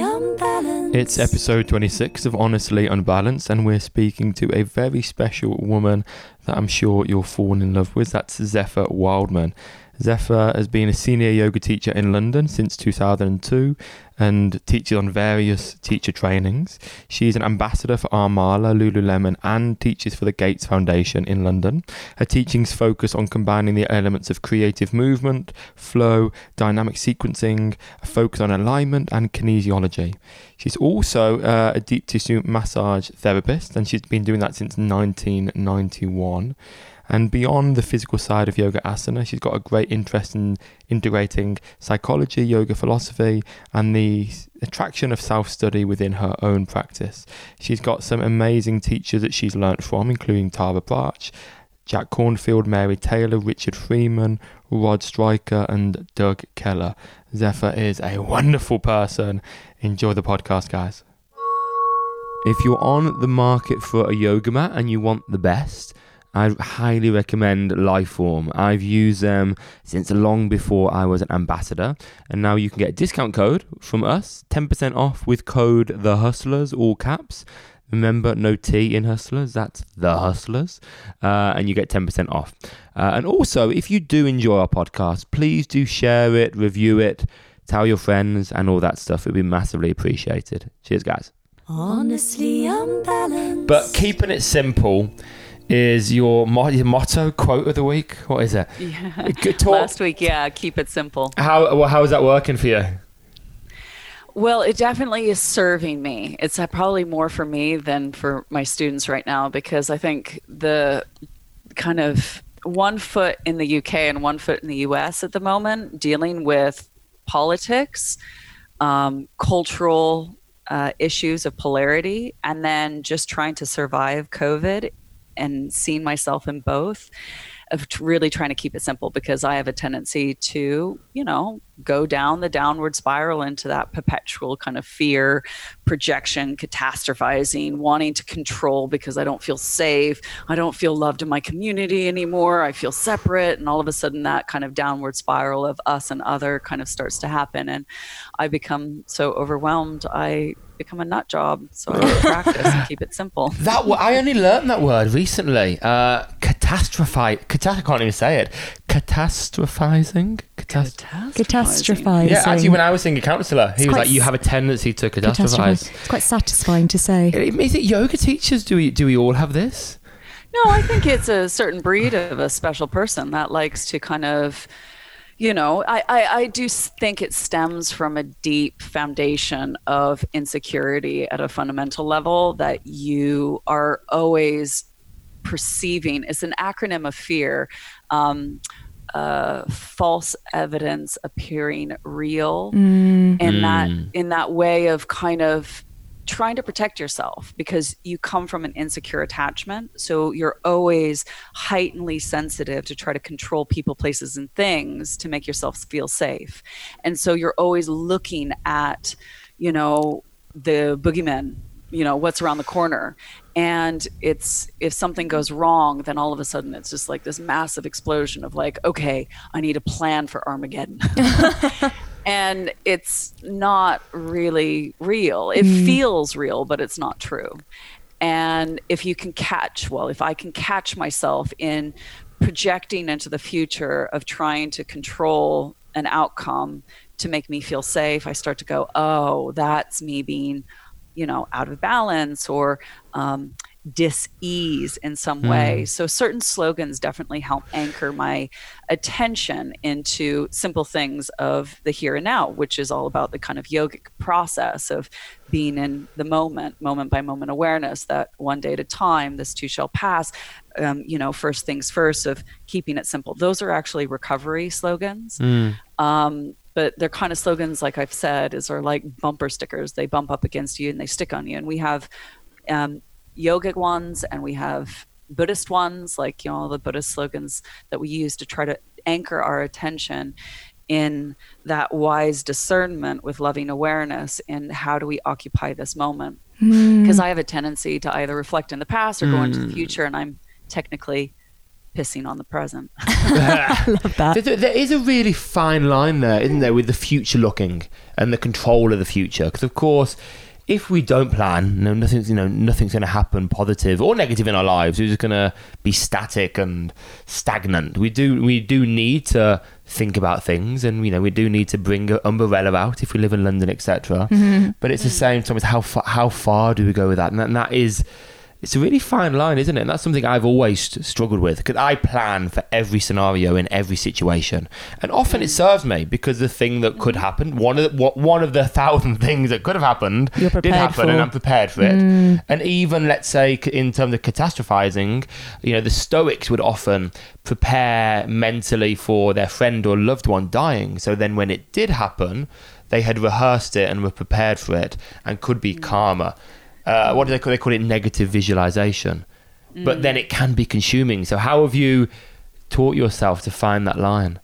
Unbalanced. It's episode 26 of Honestly Unbalanced, and we're speaking to a very special woman that I'm sure you'll fall in love with. That's Zephyr Wildman. Zephyr has been a senior yoga teacher in London since 2002 and teaches on various teacher trainings. She's an ambassador for Armala, Lululemon, and teaches for the Gates Foundation in London. Her teachings focus on combining the elements of creative movement, flow, dynamic sequencing, a focus on alignment, and kinesiology. She's also uh, a deep tissue massage therapist, and she's been doing that since 1991. And beyond the physical side of yoga asana, she's got a great interest in integrating psychology, yoga philosophy, and the attraction of self study within her own practice. She's got some amazing teachers that she's learnt from, including Tara Brach, Jack Kornfield, Mary Taylor, Richard Freeman, Rod Stryker, and Doug Keller. Zephyr is a wonderful person. Enjoy the podcast, guys. If you're on the market for a yoga mat and you want the best, I highly recommend Liforme. I've used them since long before I was an ambassador, and now you can get a discount code from us 10% off with code The Hustlers, all caps. Remember, no T in Hustlers, that's The Hustlers, uh, and you get 10% off. Uh, and also, if you do enjoy our podcast, please do share it, review it, tell your friends, and all that stuff. It'd be massively appreciated. Cheers, guys. Honestly unbalanced. But keeping it simple is your, mo- your motto quote of the week. What is it? Yeah. Talk. Last week, yeah, keep it simple. How well, how is that working for you? Well, it definitely is serving me. It's uh, probably more for me than for my students right now because I think the kind of one foot in the UK and one foot in the US at the moment, dealing with politics, um, cultural uh, issues of polarity, and then just trying to survive COVID and seeing myself in both of really trying to keep it simple because I have a tendency to, you know, go down the downward spiral into that perpetual kind of fear, projection, catastrophizing, wanting to control because I don't feel safe. I don't feel loved in my community anymore. I feel separate. And all of a sudden, that kind of downward spiral of us and other kind of starts to happen. And I become so overwhelmed. I become a nut job. So I practice and keep it simple. That wo- I only learned that word recently. Uh, catastrophize. Cata- I can't even say it. Catastrophizing. Catast- Catastrophizing. yeah, actually, when I was seeing a counsellor, he It's was like, "You have a tendency to catastrophize." Catastrophize. It's quite satisfying to say. Is it yoga teachers? Do we do we all have this? No, I think it's a certain breed of a special person that likes to kind of, you know, I, I, I do think it stems from a deep foundation of insecurity at a fundamental level that you are always perceiving. It's an acronym of fear. Um, uh, false evidence appearing real Mm. in that Mm. in that way of kind of trying to protect yourself because you come from an insecure attachment. So you're always heightenedly sensitive to try to control people places and things to make yourself feel safe. And so you're always looking at you know the boogeyman you know what's around the corner. And it's if something goes wrong then all of a sudden it's just like this massive explosion of like okay i need a plan for armageddon and it's not really real. It feels real, but it's not true. And if you can catch, well, if I can catch myself in projecting into the future of trying to control an outcome to make me feel safe, I start to go, oh, that's me being, you know, out of balance or um, dis-ease in some way. So certain slogans definitely help anchor my attention into simple things of the here and now, which is all about the kind of yogic process of being in the moment, moment by moment awareness that one day at a time, this too shall pass. Um, you know, first things first of keeping it simple. Those are actually recovery slogans. Um, but they're kind of slogans, like I've said, is are like bumper stickers. They bump up against you and they stick on you. And we have um, yogic ones and we have Buddhist ones, like you know the Buddhist slogans that we use to try to anchor our attention in that wise discernment with loving awareness and how do we occupy this moment hmm. because i have a tendency to either reflect in the past or go into the hmm. future and i'm technically pissing on the present. Love that. There, there is a really fine line there, isn't there, with the future looking and the control of the future? Because of course, if we don't plan, no, nothing's you know nothing's going to happen positive or negative in our lives. We're just going to be static and stagnant. We do we do need to think about things, and you know we do need to bring an umbrella out if we live in London, etc. Mm-hmm. But it's the mm-hmm. same time as how far how far do we go with that, and that, and that is it's a really fine line, isn't it? And that's something I've always struggled with because I plan for every scenario in every situation, and often it serves me because the thing that could happen, one of the, what- one of the thousand things that could have happened, did happen, and. I'm prepared for it. And even let's say in terms of catastrophizing, you know, the Stoics would often prepare mentally for their friend or loved one dying. So then when it did happen, they had rehearsed it and were prepared for it and could be calmer. Uh, what do they call? They call it negative visualization. But then it can be consuming. So how have you taught yourself to find that line?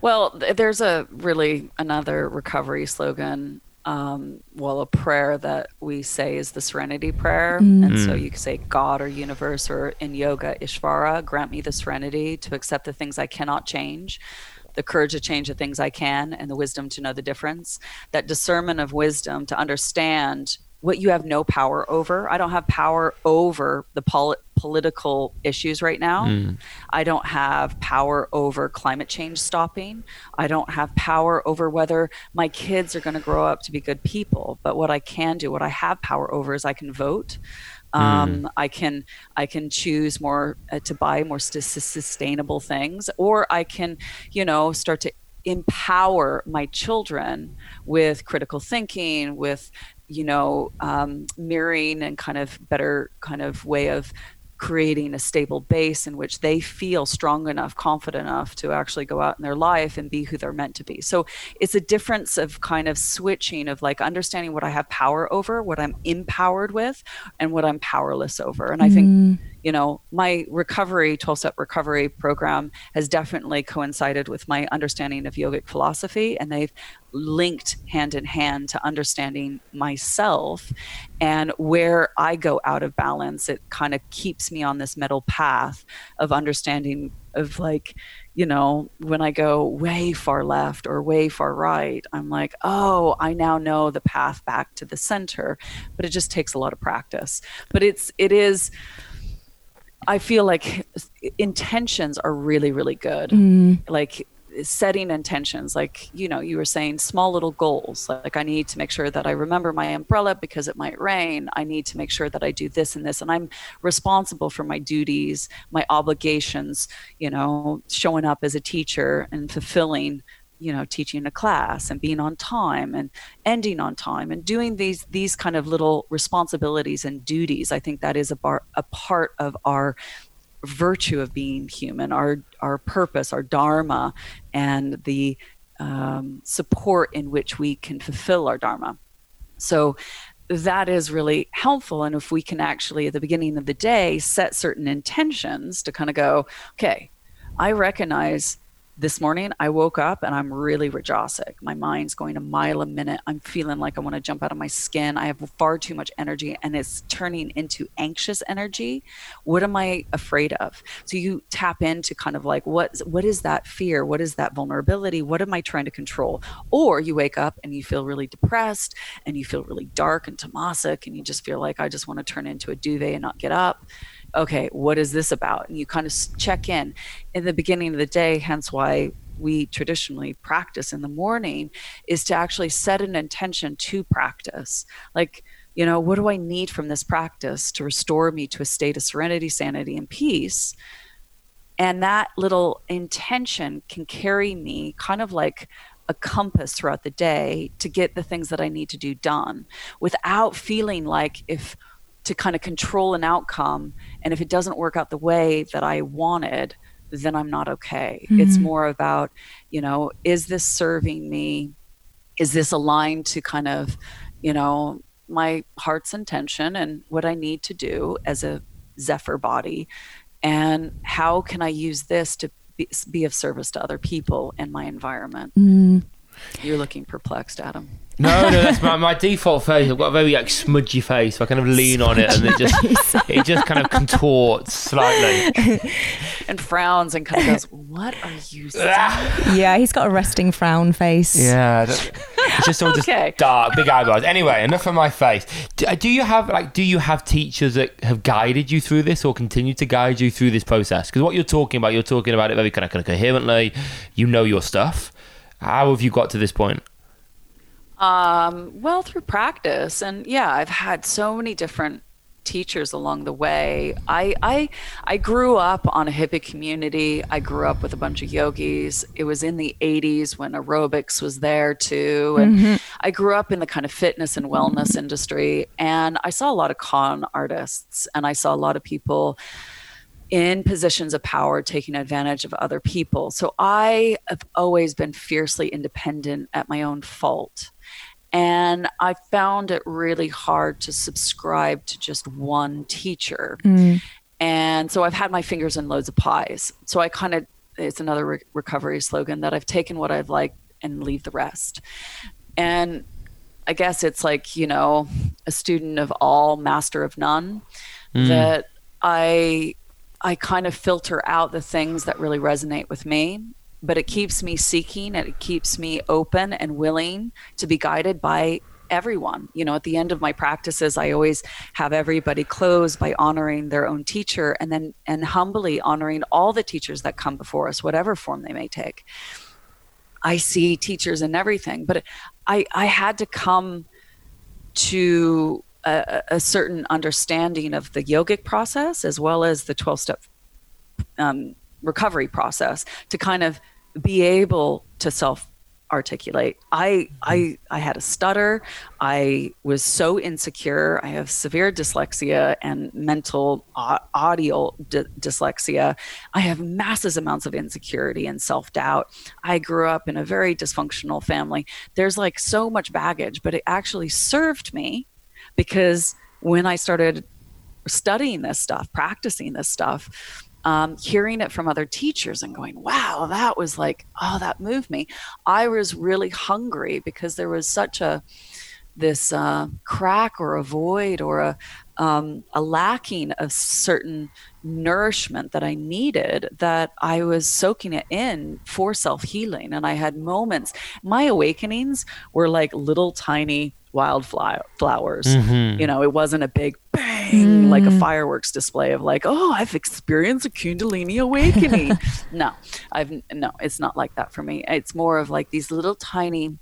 Well, there's a really another recovery slogan. Um, well, a prayer that we say is the Serenity Prayer, and so you can say God or universe or in yoga Ishvara, grant me the serenity to accept the things I cannot change, the courage to change the things I can, and the wisdom to know the difference. That discernment of wisdom to understand what you have no power over. I don't have power over the poli- political issues right now. I don't have power over climate change stopping. I don't have power over whether my kids are going to grow up to be good people. But what I can do, what I have power over, is I can vote. Um, I can I can choose more uh, to buy more sus- sustainable things, or I can, you know, start to empower my children with critical thinking, with you know um, mirroring and kind of better kind of way of creating a stable base in which they feel strong enough, confident enough to actually go out in their life and be who they're meant to be. So it's a difference of kind of switching of like understanding what I have power over, what I'm empowered with, and what I'm powerless over. And I think you know, my recovery, 12 step recovery program has definitely coincided with my understanding of yogic philosophy. And they've linked hand in hand to understanding myself and where I go out of balance. It kind of keeps me on this middle path of understanding of like, you know, when I go way far left or way far right, I'm like, oh, I now know the path back to the center. But it just takes a lot of practice. But it's, it is, I feel like intentions are really, really good. Mm-hmm. Like setting intentions, like, you know, you were saying small little goals. Like, I need to make sure that I remember my umbrella because it might rain. I need to make sure that I do this and this. And I'm responsible for my duties, my obligations, you know, showing up as a teacher and fulfilling you know teaching a class and being on time and ending on time and doing these these kind of little responsibilities and duties i think that is a, bar, a part of our virtue of being human our our purpose our dharma and the um, support in which we can fulfill our dharma. So that is really helpful. And if we can actually at the beginning of the day set certain intentions to kind of go okay i recognize this morning I woke up and I'm really rajasic. My mind's going a mile a minute. I'm feeling like I want to jump out of my skin. I have far too much energy and it's turning into anxious energy. What am I afraid of? So you tap into kind of like what what is that fear? What is that vulnerability? What am I trying to control? Or you wake up and you feel really depressed and you feel really dark and tamasic and you just feel like I just want to turn into a duvet and not get up okay, what is this about? And you kind of check in in the beginning of the day, hence why we traditionally practice in the morning is to actually set an intention to practice. Like, you know, what do I need from this practice to restore me to a state of serenity, sanity, and peace? And that little intention can carry me kind of like a compass throughout the day to get the things that I need to do done without feeling like if to kind of control an outcome. And if it doesn't work out the way that I wanted, then I'm not okay. Mm-hmm. It's more about, you know, is this serving me? Is this aligned to kind of, you know, my heart's intention and what I need to do as a Zephyr body? And how can I use this to be, be of service to other people in my environment? Mm. You're looking perplexed, Adam. No, no, that's my, my default face. I've got a very like smudgy face, so I kind of lean on it, and it just it just kind of contorts slightly. and frowns and kind of goes, "What are you saying?" yeah, he's got a resting frown face. Yeah, it's just all Okay. just dark, big eyebrows. Anyway, enough of my face. Do, uh, do you have like do you have teachers that have guided you through this or continue to guide you through this process? Because what you're talking about, you're talking about it very kind of, kind of coherently. You know your stuff. How have you got to this point? Um, well, through practice, and yeah, I've had so many different teachers along the way. I I I grew up on a hippie community. I grew up with a bunch of yogis. It was in the 80s when aerobics was there too, and I grew up in the kind of fitness and wellness industry. And I saw a lot of con artists, and I saw a lot of people in positions of power taking advantage of other people. So I have always been fiercely independent at my own fault. And I found it really hard to subscribe to just one teacher. Mm. And so I've had my fingers in loads of pies. So I kind of, it's another re- recovery slogan that I've taken what I've liked and leave the rest. And I guess it's like, you know, a student of all, master of none, mm. that I I kind of filter out the things that really resonate with me, but it keeps me seeking and it keeps me open and willing to be guided by everyone. You know, at the end of my practices, I always have everybody close by honoring their own teacher and then and humbly honoring all the teachers that come before us, whatever form they may take. I see teachers in everything, but I I had to come to a, a certain understanding of the yogic process as well as the 12 step um, recovery process to kind of be able to self articulate i i i had a stutter. I was so insecure. I have severe dyslexia and mental au- audio d- dyslexia. I have massive amounts of insecurity and self-doubt. I grew up in a very dysfunctional family. There's like so much baggage but it actually served me because when I started studying this stuff, practicing this stuff, um, hearing it from other teachers and going, wow, that was like, oh, that moved me. I was really hungry because there was such a this uh, crack or a void or a um, a lacking of certain nourishment that I needed that I was soaking it in for self healing. And I had moments, my awakenings were like little tiny wildflower flowers. Mm-hmm. You know, it wasn't a big bang like a mm. fireworks display of like, oh, I've experienced a Kundalini awakening. no, I've no, it's not like that for me. It's more of like these little tiny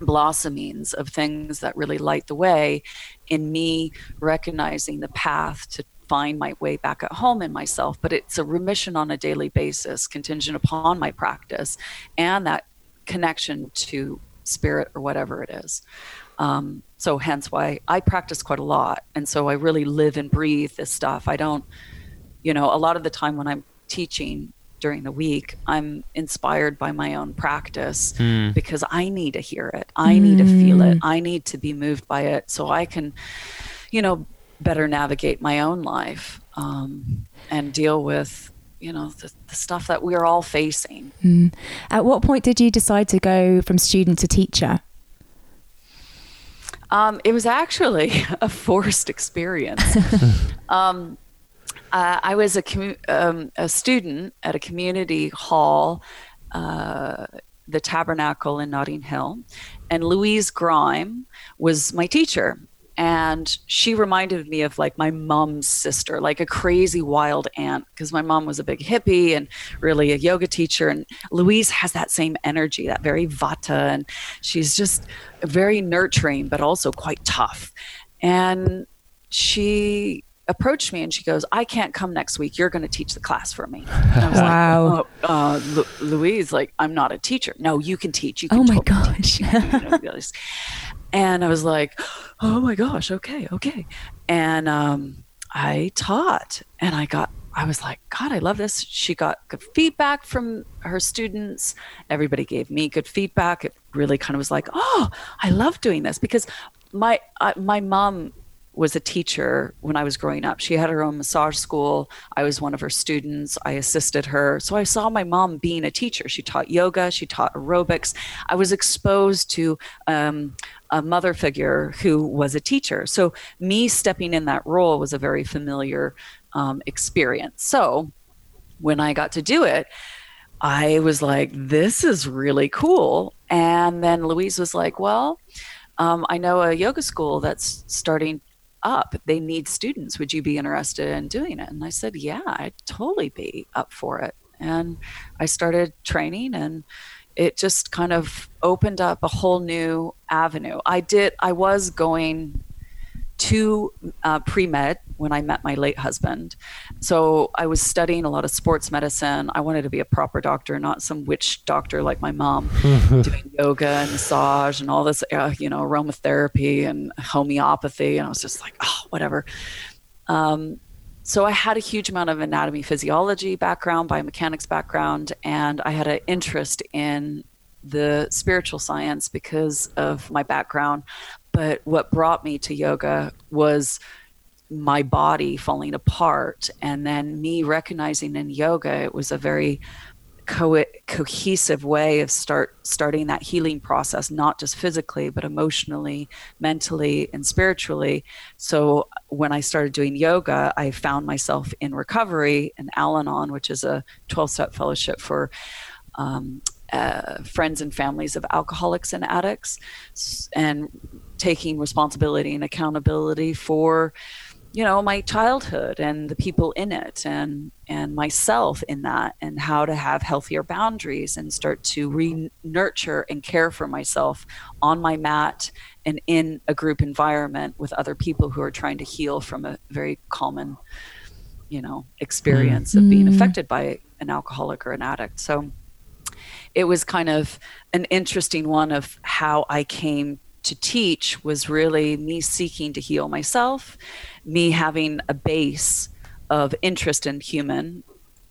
blossomings of things that really light the way in me recognizing the path to find my way back at home in myself but it's a remission on a daily basis contingent upon my practice and that connection to spirit or whatever it is um, so hence why i practice quite a lot. And so i really live and breathe this stuff. I don't you know a lot of the time when i'm teaching during the week i'm inspired by my own practice because i need to hear it. I need to feel it. I need to be moved by it so i can you know better navigate my own life um, and deal with you know the, the stuff that we're all facing. At what point did you decide to go from student to teacher? Um, it was actually a forced experience. um, uh, I was a, commu- um, a student at a community hall, uh, the Tabernacle in Notting Hill, and Louise Grime was my teacher. And she reminded me of like my mom's sister, like a crazy wild aunt, because my mom was a big hippie and really a yoga teacher. And Louise has that same energy, that very vata, and she's just very nurturing, but also quite tough. And she approached me and she goes, I can't come next week. You're going to teach the class for me. And I was Wow. like, oh, uh, Lu- Louise, like, I'm not a teacher. No, you can teach. You can Oh my gosh. Teach. You can do this." and I was like, oh my gosh, okay, okay. And um, I taught and I got, I was like, God, I love this. She got good feedback from her students. Everybody gave me good feedback. It really kind of was like, oh, I love doing this because my uh, my mom was a teacher when I was growing up. She had her own massage school. I was one of her students. I assisted her. So I saw my mom being a teacher. She taught yoga, she taught aerobics. I was exposed to um, a mother figure who was a teacher. So me stepping in that role was a very familiar um, experience. So when I got to do it, I was like, this is really cool. And then Louise was like, well, um, I know a yoga school that's starting up. They need students. Would you be interested in doing it? And I said, Yeah, I'd totally be up for it. And I started training and it just kind of opened up a whole new avenue. I did, I was going to uh, pre med when I met my late husband. So I was studying a lot of sports medicine. I wanted to be a proper doctor, not some witch doctor like my mom, doing yoga and massage and all this, uh, you know, aromatherapy and homeopathy. And I was just like, oh, whatever. Um, so I had a huge amount of anatomy, physiology background, biomechanics background, and I had an interest in the spiritual science because of my background. But what brought me to yoga was my body falling apart and then me recognizing in yoga it was a very co- cohesive way of start starting that healing process not just physically but emotionally mentally and spiritually. So when i started doing yoga i found myself in recovery in al-anon which is a 12-step fellowship for um, uh, friends and families of alcoholics and addicts and taking responsibility and accountability for you know my childhood and the people in it and and myself in that and how to have healthier boundaries and start to re-nurture and care for myself on my mat and in a group environment with other people who are trying to heal from a very common you know experience mm. of being mm. affected by an alcoholic or an addict so it was kind of an interesting one of how I came to teach was really me seeking to heal myself, me having a base of interest in human,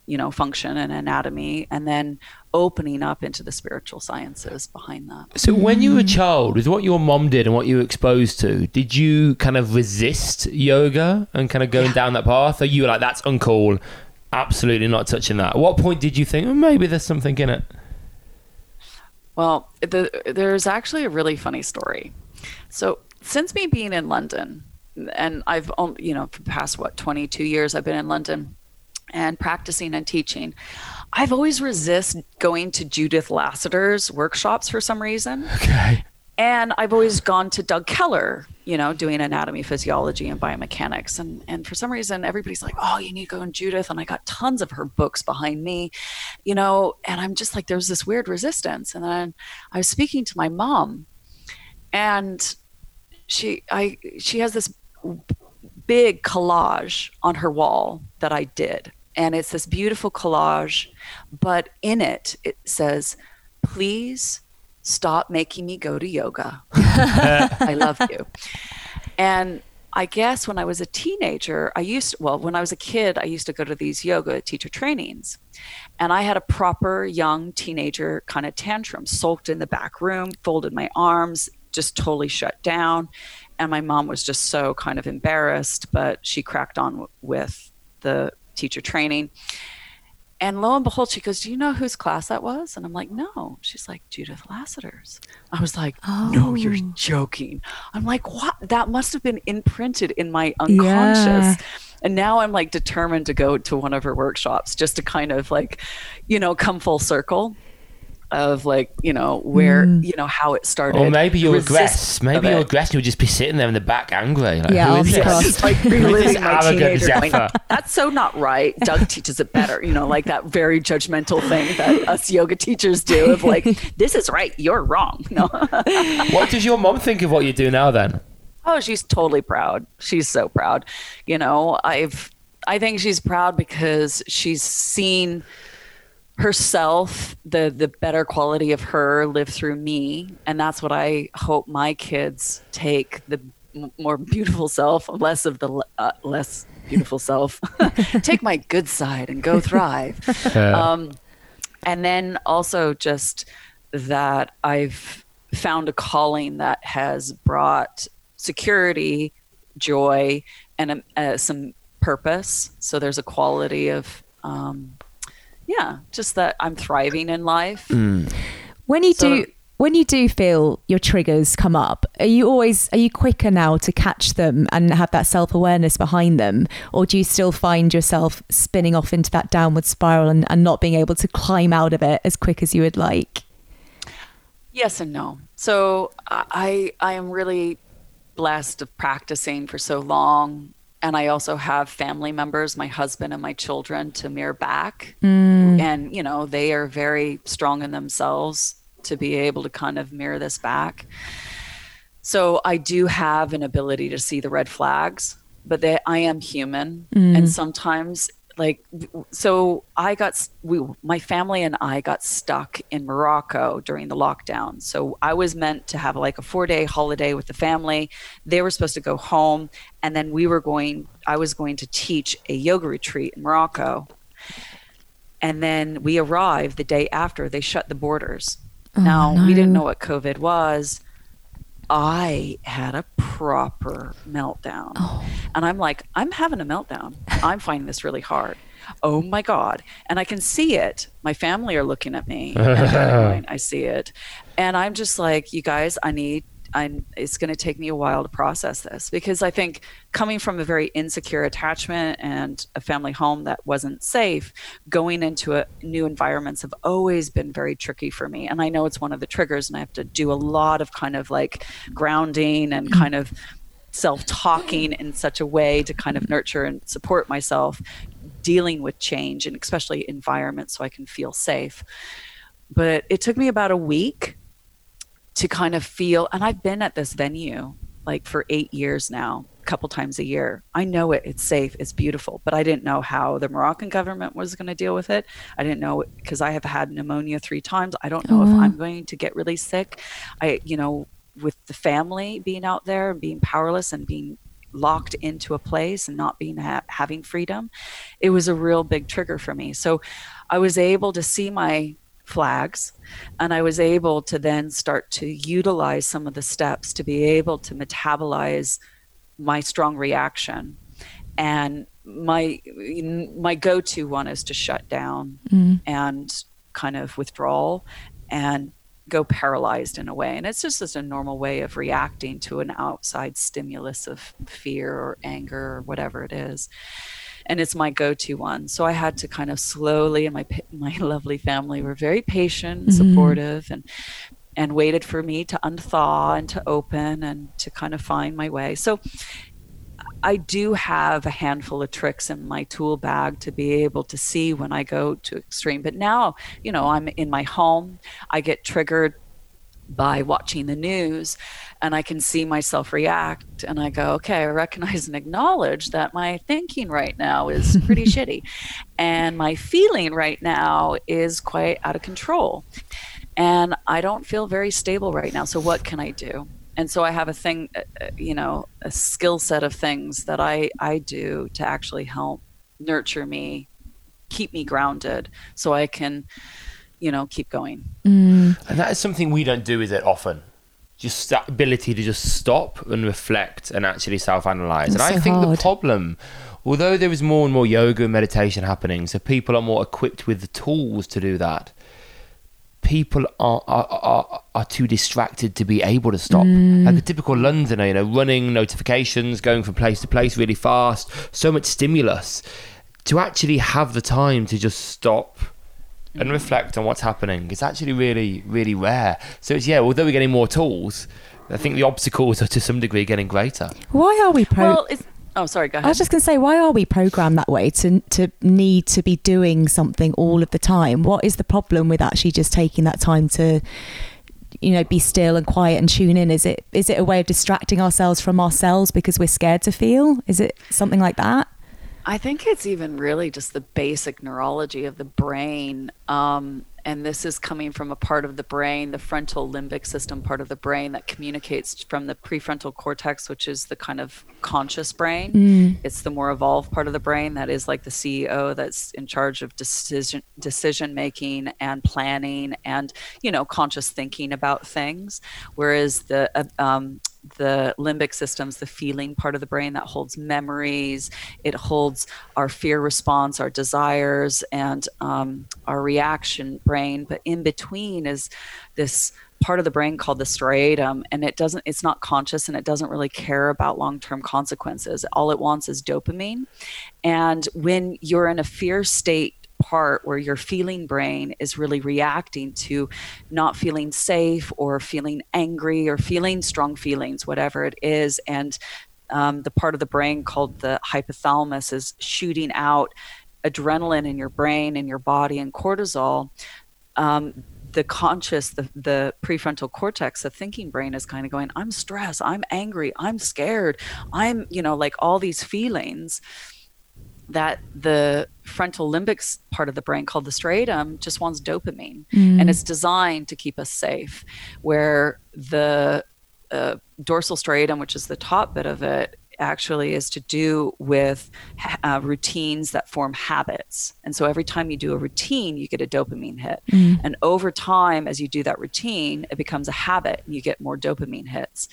you know, function and anatomy, and then opening up into the spiritual sciences behind that. So, when you were a mm. child, with what your mom did and what you were exposed to, did you kind of resist yoga and kind of going yeah. down that path? Or you were like, that's uncool, absolutely not touching that? At what point did you think, oh, maybe there's something in it? Well, the, there's actually a really funny story. So, since me being in London, and I've only, you know, for the past what 22 years I've been in London and practicing and teaching. I've always resist going to Judith Lasater's workshops for some reason. Okay. And I've always gone to Doug Keller, you know, doing anatomy, physiology, and biomechanics. And and for some reason, everybody's like, "Oh, you need to go and Judith." And I got tons of her books behind me, you know. And I'm just like, there's this weird resistance. And then I was speaking to my mom, and she I she has this big collage on her wall that I did, and it's this beautiful collage, but in it it says, "Please." Stop making me go to yoga. I love you. And I guess when I was a teenager, I used well, when I was a kid, I used to go to these yoga teacher trainings. And I had a proper young teenager kind of tantrum, sulked in the back room, folded my arms, just totally shut down. And my mom was just so kind of embarrassed, but she cracked on w- with the teacher training. And lo and behold, she goes, Do you know whose class that was? And I'm like, No. She's like, Judith Lasater's. I was like, oh. No, you're oh. joking. I'm like, What? That must have been imprinted in my unconscious. Yeah. And now I'm like determined to go to one of her workshops just to kind of like, you know, come full circle of like you know where mm. you know how it started. Or maybe you'll regress. Maybe you'll regress. You'll just be sitting there in the back angry. Like, yeah, who is like reliving my teenager. Going, That's so not right. Doug teaches it better. You know, like that very judgmental thing that us yoga teachers do of like, this is right, you're wrong. No. what does your mom think of what you do now then? Oh, she's totally proud. She's so proud. You know, I've I think she's proud because she's seen herself the the better quality of her live through me. And that's what i hope my kids take the m- more beautiful self less of the uh, less beautiful self. Take my good side and go thrive. Um, and then also just that i've found a calling that has brought security joy and um, uh, some purpose. So there's a quality of, um, yeah, just that I'm thriving in life. Mm. When you So- do when you do feel your triggers come up, are you always are you quicker now to catch them and have that self-awareness behind them or do you still find yourself spinning off into that downward spiral and, and not being able to climb out of it as quick as you would like? Yes and no. So I I am really blessed of practicing for so long and I also have family members, my husband and my children to mirror back. Mm. And you know, they are very strong in themselves to be able to kind of mirror this back. So I do have an ability to see the red flags, but they, I am human, and mm. sometimes like so I got we my family and I got stuck in Morocco during the lockdown. So I was meant to have like a 4-day holiday with the family. They were supposed to go home and then we were going I was going to teach a yoga retreat in Morocco. And then we arrived the day after they shut the borders. Oh, now, we didn't know what COVID was. I had a proper meltdown. Oh. And I'm like, I'm having a meltdown. I'm finding this really hard. Oh my God. And I can see it. My family are looking at me. I see it. And I'm just like, you guys, I need, I, it's going to take me a while to process this because I think coming from a very insecure attachment and a family home that wasn't safe, going into a, new environments have always been very tricky for me. And I know it's one of the triggers, and I have to do a lot of kind of like grounding and mm-hmm. kind of self talking in such a way to kind of nurture and support myself dealing with change and especially environments so I can feel safe. But it took me about a week to kind of feel and I've been at this venue like for 8 years now a couple times a year. I know it it's safe, it's beautiful, but I didn't know how the Moroccan government was going to deal with it. I didn't know because I have had pneumonia 3 times. I don't know if mm-hmm. I'm going to get really sick. I you know with the family being out there and being powerless and being locked into a place and not being ha- having freedom it was a real big trigger for me so i was able to see my flags and i was able to then start to utilize some of the steps to be able to metabolize my strong reaction. And my my go-to one is to shut down mm. and kind of withdrawal and go paralyzed in a way. And it's just, just a normal way of reacting to an outside stimulus of fear or anger or whatever it is and it's my go-to one so i had to kind of slowly and my my lovely family were very patient and mm-hmm. supportive and and waited for me to unthaw and to open and to kind of find my way so I do have a handful of tricks in my tool bag to be able to see when I go to extreme. But now, you know, I'm in my home. I get triggered by watching the news and I can see myself react and I go, okay, I recognize and acknowledge that my thinking right now is pretty shitty. And my feeling right now is quite out of control. And I don't feel very stable right now. So what can I do? and so I have a thing, uh, uh, you know, a skill set of things that I I do to actually help nurture me, keep me grounded, so I can, you know, keep going. Mm. And that is something we don't do, is it, often? Just that ability to just stop and reflect and actually self analyze. And It's I think hard. the problem, although there is more and more yoga and meditation happening, so people are more equipped with the tools to do that, people are, are, are, are too distracted to be able to stop. Mm. Like a typical Londoner, you know, running notifications, going from place to place really fast, so much stimulus. To actually have the time to just stop and reflect on what's happening It's actually really, really rare. So it's yeah, although we're getting more tools, I think the obstacles are to some degree getting greater. Why are we pro? Well, it's oh, sorry, go ahead. I was just going to say, why are we programmed that way to to need to be doing something all of the time? What is the problem with actually just taking that time to, you know, be still and quiet and tune in? Is it is it a way of distracting ourselves from ourselves because we're scared to feel? Is it something like that? I think it's even really just the basic neurology of the brain. Um, and this is coming from a part of the brain, the frontal limbic system part of the brain that communicates from the prefrontal cortex, which is the kind of conscious brain. It's the more evolved part of the brain that is like the CEO that's in charge of decision decision making and planning and you know conscious thinking about things. Whereas the uh, um, the limbic systems, the feeling part of the brain that holds memories. It holds our fear response, our desires, and um, our reaction brain. But in between is this part of the brain called the striatum and it doesn't it's not conscious and it doesn't really care about long-term consequences all it wants is dopamine and when you're in a fear state part where your feeling brain is really reacting to not feeling safe or feeling angry or feeling strong feelings, whatever it is. And um, the part of the brain called the hypothalamus is shooting out adrenaline in your brain and your body and cortisol. Um, the conscious, the, the prefrontal cortex, the thinking brain is kind of going, I'm stressed, I'm angry, I'm scared, I'm, you know, like all these feelings that the frontal limbic part of the brain called the striatum just wants dopamine mm. and it's designed to keep us safe where the uh, dorsal striatum which is the top bit of it actually is to do with uh, routines that form habits. And so every time you do a routine, you get a dopamine hit. Mm. And over time, as you do that routine, it becomes a habit and you get more dopamine hits.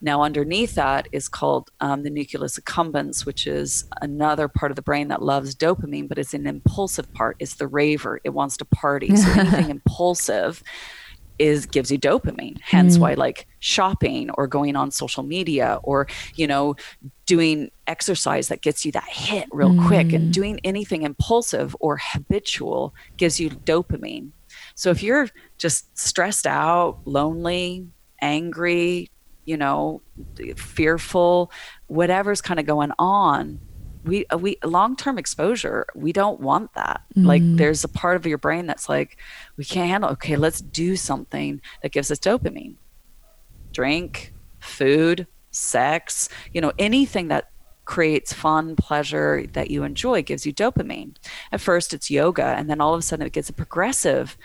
Now, underneath that is called um, the nucleus accumbens, which is another part of the brain that loves dopamine, but it's an impulsive part. It's the raver. It wants to party. So anything impulsive is gives you dopamine. Hence, mm. why like shopping or going on social media or you know doing exercise that gets you that hit real mm. quick and doing anything impulsive or habitual gives you dopamine. So if you're just stressed out, lonely, angry, you know, fearful, whatever's kind of going on, we uh, we long-term exposure, we don't want that. Mm. Like there's a part of your brain that's like we can't handle. Okay, let's do something that gives us dopamine. Drink, food, sex, you know, anything that creates fun, pleasure that you enjoy gives you dopamine. At first, it's yoga, and then all of a sudden, it gets a progressive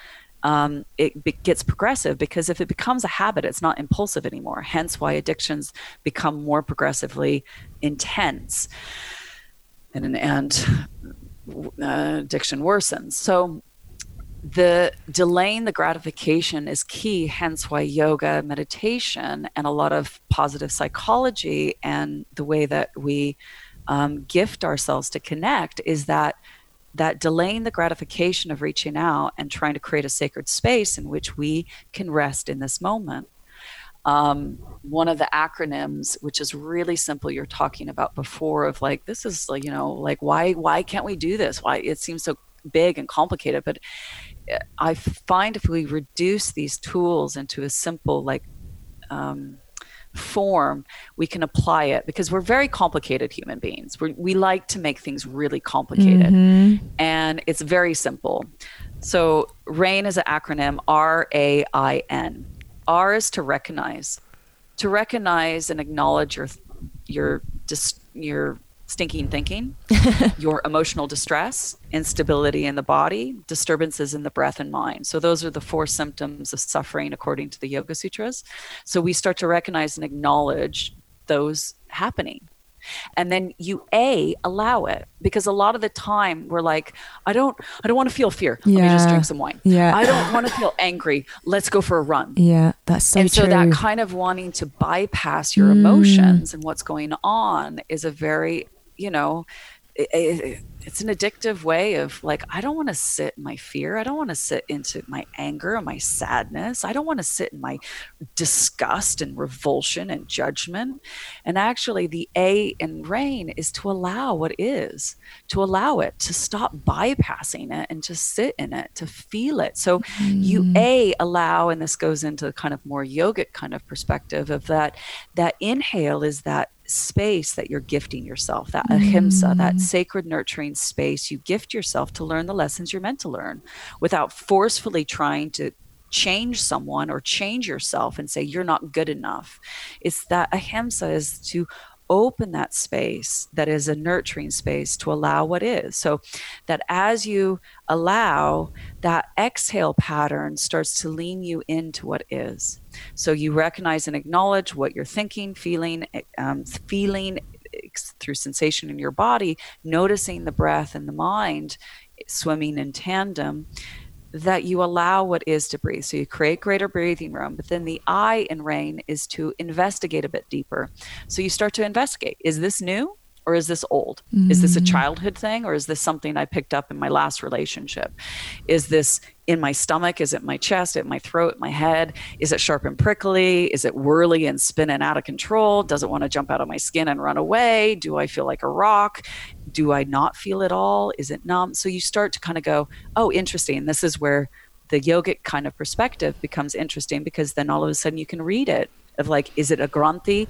um, it be- gets progressive because if it becomes a habit, it's not impulsive anymore. Hence, why addictions become more progressively intense, and and uh, addiction worsens. So, the delaying the gratification is key. Hence, why yoga, meditation, and a lot of positive psychology and the way that we um, gift ourselves to connect is that that delaying the gratification of reaching out and trying to create a sacred space in which we can rest in this moment. Um, one of the acronyms, which is really simple, you're talking about before, of like this is like you know like why why can't we do this? Why it seems so big and complicated, but eh, I find if we reduce these tools into a simple like um, form we can apply it because we're very complicated human beings. We're, we like to make things really complicated. Mm-hmm. and it's very simple. So rain is an acronym r-a-i-n r is to recognize. To recognize and acknowledge your your dis, your stinking thinking, your emotional distress, instability in the body, disturbances in the breath and mind. So, those are the four symptoms of suffering according to the Yoga Sutras. So, we start to recognize and acknowledge those happening. And then you a allow it because a lot of the time we're like, I don't, I don't want to feel fear. Yeah. Let me just drink some wine. Yeah. I don't want to feel angry. Let's go for a run. Yeah, that's so. And true. so that kind of wanting to bypass your mm. emotions and what's going on is a very you know, it, it, it's an addictive way of like i don't want to sit in my fear i don't want to sit into my anger and my sadness i don't want to sit in my disgust and revulsion and judgment and actually the a in rain is to allow what is to allow it to stop bypassing it and to sit in it to feel it so mm. you a allow and this goes into kind of more yogic kind of perspective of that that inhale is that space that you're gifting yourself, that ahimsa, mm. that sacred nurturing space you gift yourself to learn the lessons you're meant to learn without forcefully trying to change someone or change yourself and say you're not good enough. It's that ahimsa is to open that space that is a nurturing space to allow what is. So that as you allow, that exhale pattern starts to lean you into what is. So you recognize and acknowledge what you're thinking, feeling, um, feeling through sensation in your body, noticing the breath and the mind swimming in tandem that you allow what is to breathe. So you create greater breathing room, but then the I in rain is to investigate a bit deeper. So you start to investigate is this new? Or is this old? Mm. Is this a childhood thing or is this something I picked up in my last relationship? Is this in my stomach? Is it my chest? Is it my throat? My head? Is it sharp and prickly? Is it whirly and spinning out of control? Does it want to jump out of my skin and run away? Do I feel like a rock? Do I not feel at all? Is it numb? So you start to kind of go, oh, interesting. This is where the yogic kind of perspective becomes interesting because then all of a sudden you can read it of like, is it a granthi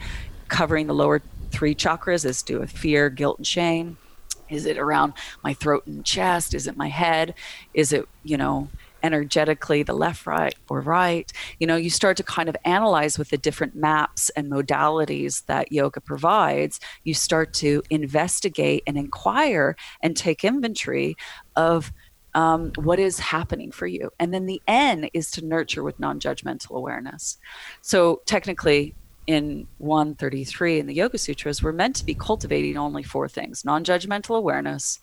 covering the lower three chakras? Is to fear, guilt, and shame? Is it around my throat and chest? Is it my head? Is it, you know, energetically the left right or right you know you start to kind of analyze with the different maps and modalities that yoga provides you start to investigate and inquire and take inventory of um, what is happening for you and then the n is to nurture with non-judgmental awareness so technically in 133 in the yoga sutras we're meant to be cultivating only four things non-judgmental awareness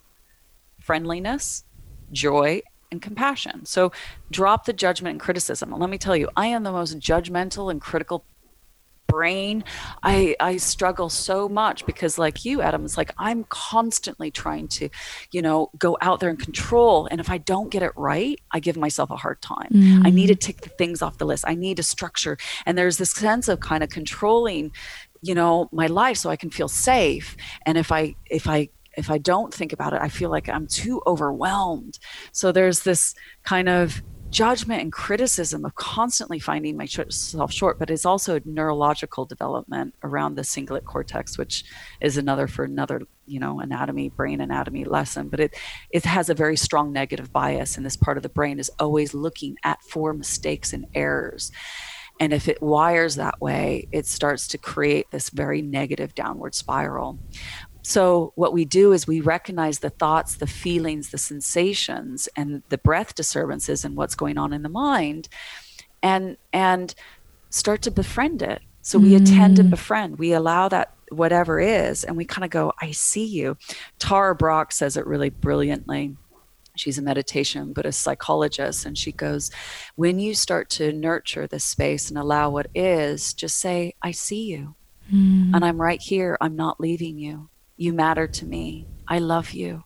friendliness joy and compassion. So drop the judgment and criticism. Let me tell you, I am the most judgmental and critical brain. I I struggle so much because like you Adam it's like I'm constantly trying to, you know, go out there and control and if I don't get it right, I give myself a hard time. Mm. I need to tick the things off the list. I need a structure. And there's this sense of kind of controlling you know my life so i can feel safe and if i if i if I don't think about it, I feel like I'm too overwhelmed. So there's this kind of judgment and criticism of constantly finding myself short, but it's also a neurological development around the cingulate cortex, which is another for another, you know, anatomy, brain anatomy lesson. But it it has a very strong negative bias, and this part of the brain is always looking at for mistakes and errors. And if it wires that way, it starts to create this very negative downward spiral. So, what we do is we recognize the thoughts, the feelings, the sensations, and the breath disturbances and what's going on in the mind, and and start to befriend it. So we mm. attend and befriend. We allow that whatever is, and we kind of go, "I see you." Tara Brach says it really brilliantly. She's a meditation Buddhist psychologist, and she goes, "When you start to nurture this space and allow what is, just say, "I see you." Mm. And I'm right here. I'm not leaving you. You matter to me. I love you.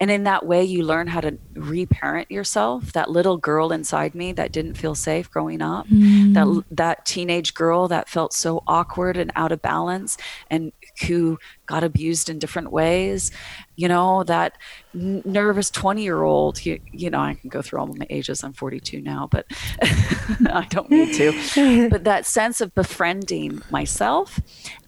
And in that way, you learn how to reparent yourself. That little girl inside me that didn't feel safe growing up, mm. that that teenage girl that felt so awkward and out of balance, and who got abused in different ways. You know, that n- nervous 20 year old, you, you know, I can go through all my ages. I'm 42 now, but I don't need to. but that sense of befriending myself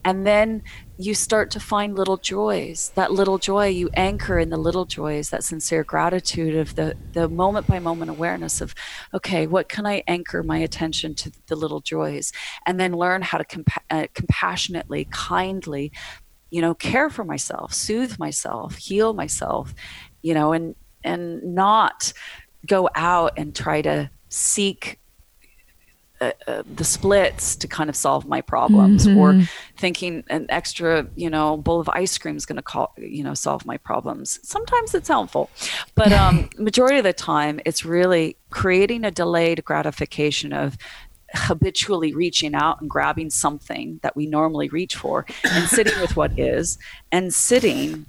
and then you start to find little joys that little joy you anchor in the little joys that sincere gratitude of the the moment by moment awareness of okay what can i anchor my attention to the little joys and then learn how to compa- uh, compassionately kindly you know care for myself soothe myself heal myself you know and and not go out and try to seek uh, uh, the splits to kind of solve my problems mm-hmm. or thinking an extra you know bowl of ice cream is going to call you know solve my problems sometimes it's helpful but um majority of the time it's really creating a delayed gratification of habitually reaching out and grabbing something that we normally reach for and sitting with what is and sitting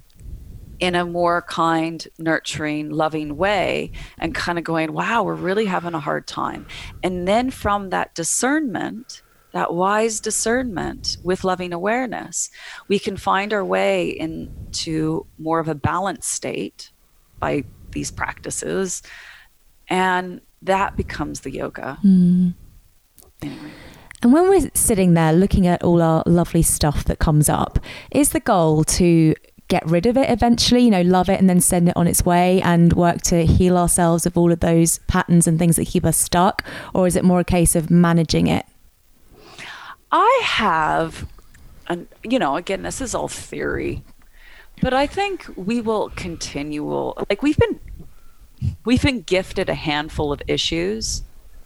in a more kind, nurturing, loving way and kind of going, wow, we're really having a hard time. And then from that discernment, that wise discernment with loving awareness, we can find our way into more of a balanced state by these practices. And that becomes the yoga. Mm. And when we're sitting there looking at all our lovely stuff that comes up, is the goal to get rid of it eventually, you know, love it and then send it on its way and work to heal ourselves of all of those patterns and things that keep us stuck? Or is it more a case of managing it? I have, and you know, again, this is all theory, but I think we will continual like we've been we've been gifted a handful of issues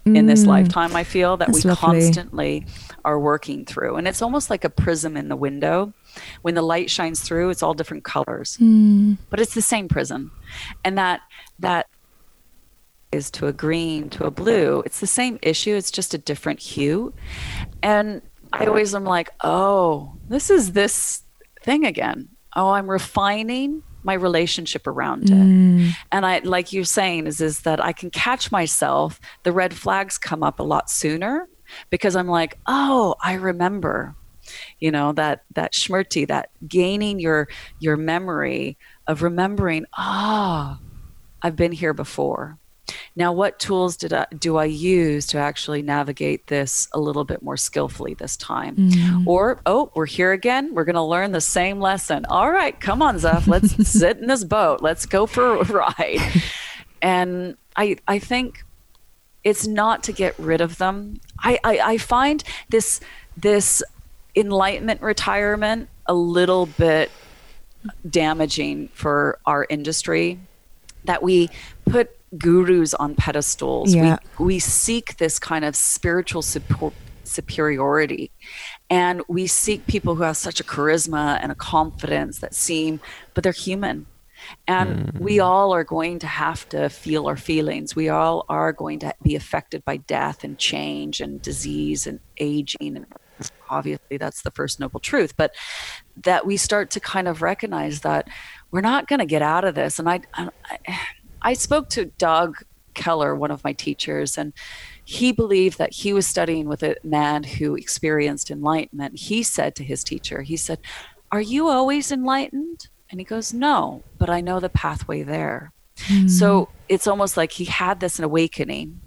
in this mm. lifetime i feel that we lovely. constantly are working through and it's almost like a prism in the window when the light shines through it's all different colors mm. but it's the same prism and that that to a green to a blue. It's the same issue, it's just a different hue. And I always am like, oh, this is this thing again. Oh, I'm refining my relationship around it. Mm. And I like you're saying is is that I can catch myself, the red flags come up a lot sooner because I'm like, oh, I remember. You know, that that smriti, that gaining your your memory of remembering, ah, I've been here before. Now, what tools did I, do I use to actually navigate this a little bit more skillfully this time? Mm. Or, oh, we're here again. We're going to learn the same lesson. All right, come on, Zeph. Let's sit in this boat. Let's go for a ride. And I, I think it's not to get rid of them. I, I, I find this, this enlightenment retirement a little bit damaging for our industry that we put gurus on pedestals. Yeah. We, we seek this kind of spiritual support, superiority. And we seek people who have such a charisma and a confidence that seem, but they're human. And hmm. we all are going to have to feel our feelings. We all are going to be affected by death and change and disease and aging. And obviously, that's the first noble truth. But that we start to kind of recognize that we're not going to get out of this. And I, I, I spoke to Doug Keller, one of my teachers, and he believed that he was studying with a man who experienced enlightenment. He said to his teacher, he said, Are you always enlightened? And he goes, No, but I know the pathway there. Hmm. So it's almost like he had this awakening,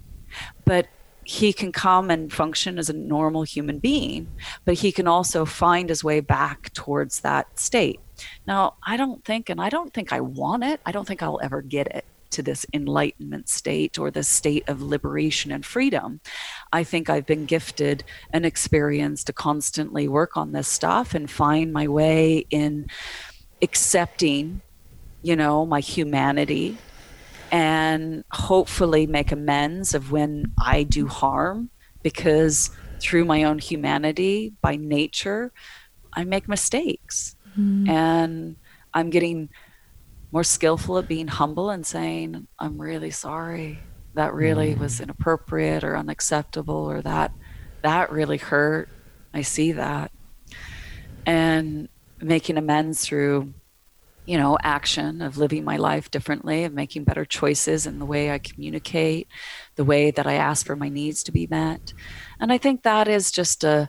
but he can come and function as a normal human being, but he can also find his way back towards that state. Now, I don't think, and I don't think I want it, I don't think I'll ever get it to this enlightenment state or this state of liberation and freedom. I think I've been gifted an experience to constantly work on this stuff and find my way in accepting, you know, my humanity and hopefully make amends of when I do harm because through my own humanity by nature, I make mistakes. Mm-hmm. And I'm getting more skillful at being humble and saying, I'm really sorry. That really was inappropriate or unacceptable or that that really hurt. I see that. And making amends through you know, action of living my life differently, of making better choices in the way I communicate, the way that I ask for my needs to be met. And I think that is just a,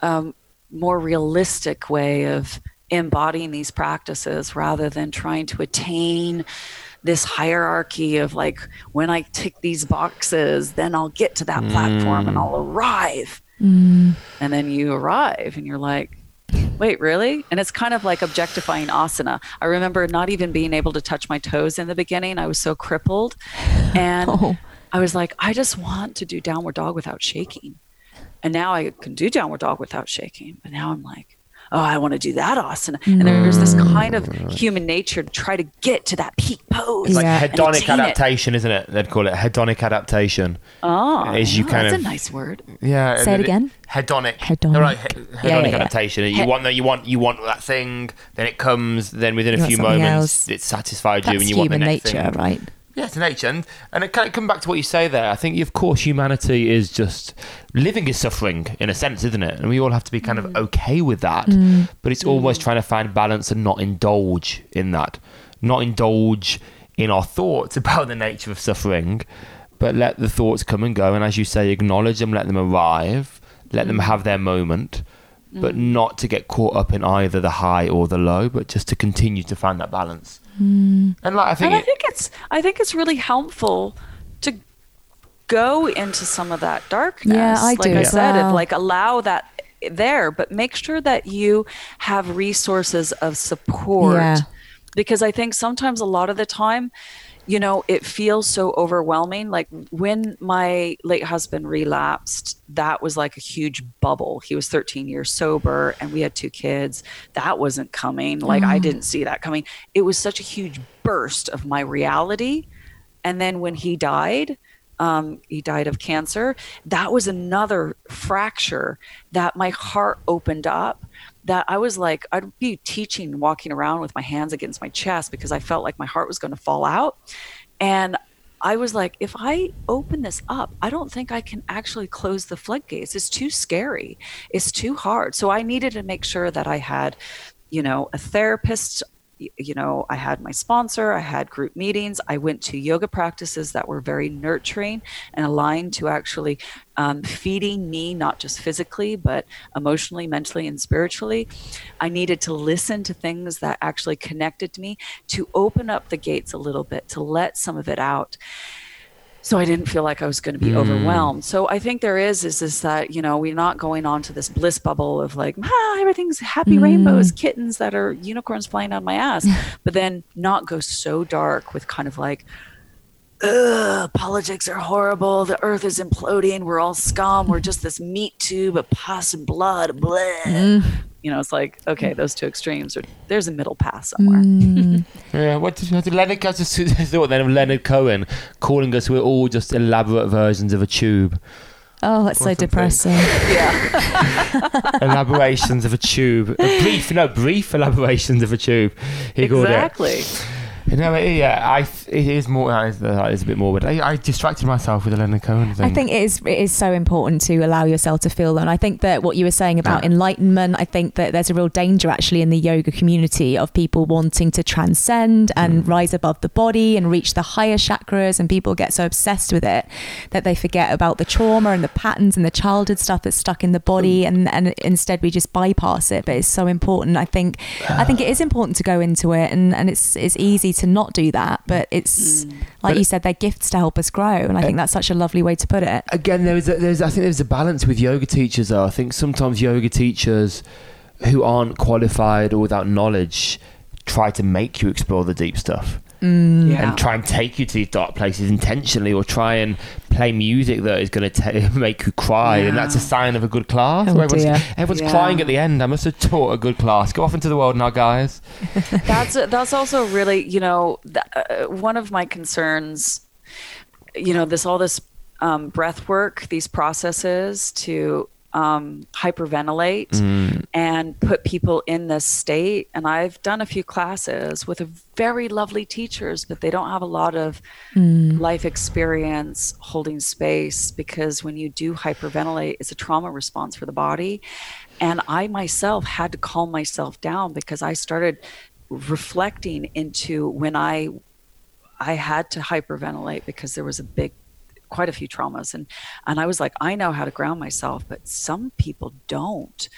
um, more realistic way of embodying these practices rather than trying to attain this hierarchy of like, when I tick these boxes, then I'll get to that platform and mm. I'll arrive. Mm. And then you arrive and you're like, wait, really? And it's kind of like objectifying asana. I remember not even being able to touch my toes in the beginning. I was so crippled. And Oh. I was like, I just want to do downward dog without shaking. And now I can do downward dog without shaking. But now I'm like, oh, I want to do that asana. And mm. there's this kind of human nature to try to get to that peak pose. It's like Yeah. hedonic adaptation, isn't it? They'd call it hedonic adaptation. Oh, Is you oh, kind that's of- a nice word. Yeah. Say it again. Hedonic. Hedonic. No, right, he- hedonic Yeah, yeah, yeah. adaptation. You He- want that. You want. You want that thing. Then it comes. Then within You a want few moments, else. it's satisfied you, and you want the human next nature, thing. right? Yeah, it's nature, and, and it kind of come back to what you say there. I think, of course, humanity is just living is suffering in a sense, isn't it? And we all have to be kind of mm. okay with that. Mm. But it's always mm. trying to find balance and not indulge in that, not indulge in our thoughts about the nature of suffering, but let the thoughts come and go. And as you say, acknowledge them, let them arrive, let them have their moment. But not to get caught up in either the high or the low, but just to continue to find that balance. Mm. And like I think, and I it- think it's I think it's really helpful to go into some of that darkness. Yeah, I like do I as said, well. if, like allow that there, but make sure that you have resources of support. Yeah. Because I think sometimes a lot of the time, you know, it feels so overwhelming. Like when my late husband relapsed, that was like a huge bubble. He was 13 years sober and we had two kids. That wasn't coming. Like I didn't see that coming. It was such a huge burst of my reality. And then when he died, um, he died of cancer. That was another fracture that my heart opened up. That I was like, I'd be teaching, walking around with my hands against my chest because I felt like my heart was going to fall out. And I was like, if I open this up, I don't think I can actually close the floodgates. It's too scary. It's too hard. So I needed to make sure that I had, you know, a therapist you know, I had my sponsor, I had group meetings, I went to yoga practices that were very nurturing and aligned to actually um, feeding me, not just physically, but emotionally, mentally, and spiritually. I needed to listen to things that actually connected me to open up the gates a little bit, to let some of it out so I didn't feel like I was going to be mm. overwhelmed. So I think there is is this that you know we're not going on to this bliss bubble of like ah, everything's happy mm. rainbows, kittens that are unicorns flying on my ass, but then not go so dark with kind of like. Ugh, politics are horrible. The earth is imploding. We're all scum. We're just this meat tube of pus and blood. Blah. Mm you know, it's like okay, those two extremes, or there's a middle path somewhere. Mm. yeah, what did, what did Leonard Cohen thought then of Leonard Cohen calling us we're all just elaborate versions of a tube. Oh, that's so depressing. yeah. elaborations of a tube. A brief, no, brief elaborations of a tube. He called it exactly. Know, yeah, I it is more. That is, a bit morbid. I, I distracted myself with the Leonard Cohen thing. I think it is it is so important to allow yourself to feel that. And I think that what you were saying about yeah. enlightenment, I think that there's a real danger actually in the yoga community of people wanting to transcend and mm. rise above the body and reach the higher chakras, and people get so obsessed with it that they forget about the trauma and the patterns and the childhood stuff that's stuck in the body, mm. and and instead we just bypass it. But it's so important. I think I think it is important to go into it, and and it's it's easy to not do that, but it's mm. like but you said, they're gifts to help us grow, and I think that's such a lovely way to put it. Again, there is a, there's I think there's a balance with yoga teachers. Though I think sometimes yoga teachers who aren't qualified or without knowledge try to make you explore the deep stuff mm. yeah. and try and take you to these dark places intentionally or try and play music that is going to make you cry yeah. and that's a sign of a good class oh, everyone's, everyone's yeah. crying at the end i must have taught a good class go off into the world now guys that's that's also really you know th- uh, one of my concerns you know this all this um, breath work these processes to um, hyperventilate mm. and put people in this state. And I've done a few classes with very lovely teachers, but they don't have a lot of mm. life experience holding space because when you do hyperventilate, it's a trauma response for the body. And I myself had to calm myself down because I started reflecting into when I I had to hyperventilate because there was a big quite a few traumas and and I was like I know how to ground myself but some people don't.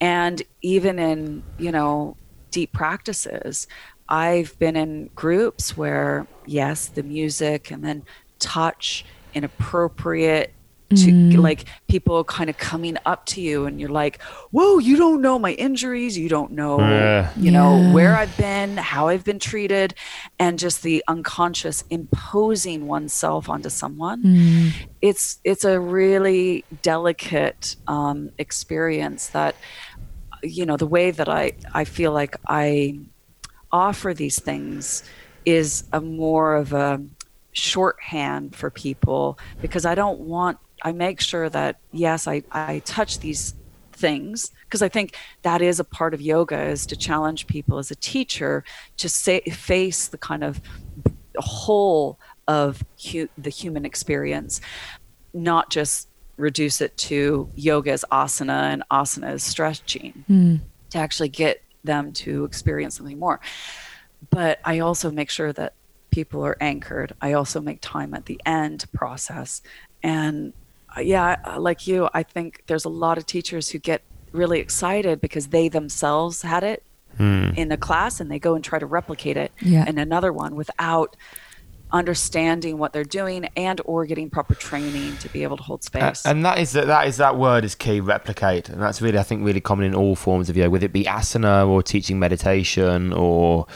And even in you know deep practices I've been in groups where yes the music and then touch inappropriate to mm. like people kind of coming up to you and you're like whoa you don't know my injuries you don't know uh, you know yeah. where i've been how i've been treated and just the unconscious imposing oneself onto someone mm. it's it's a really delicate um, experience that you know the way that i i feel like i offer these things is a more of a shorthand for people because I don't want I make sure that yes, I, I touch these things because I think that is a part of yoga is to challenge people as a teacher to say, face the kind of whole of hu- the human experience, not just reduce it to yoga as asana and asana as stretching, mm. to actually get them to experience something more. But I also make sure that people are anchored. I also make time at the end process. And yeah, like you, I think there's a lot of teachers who get really excited because they themselves had it mm. in a class and they go and try to replicate it yeah. in another one without understanding what they're doing and or getting proper training to be able to hold space. Uh, and that is that, that is that word is key replicate and that's really I think really common in all forms of yoga whether it be asana or teaching meditation or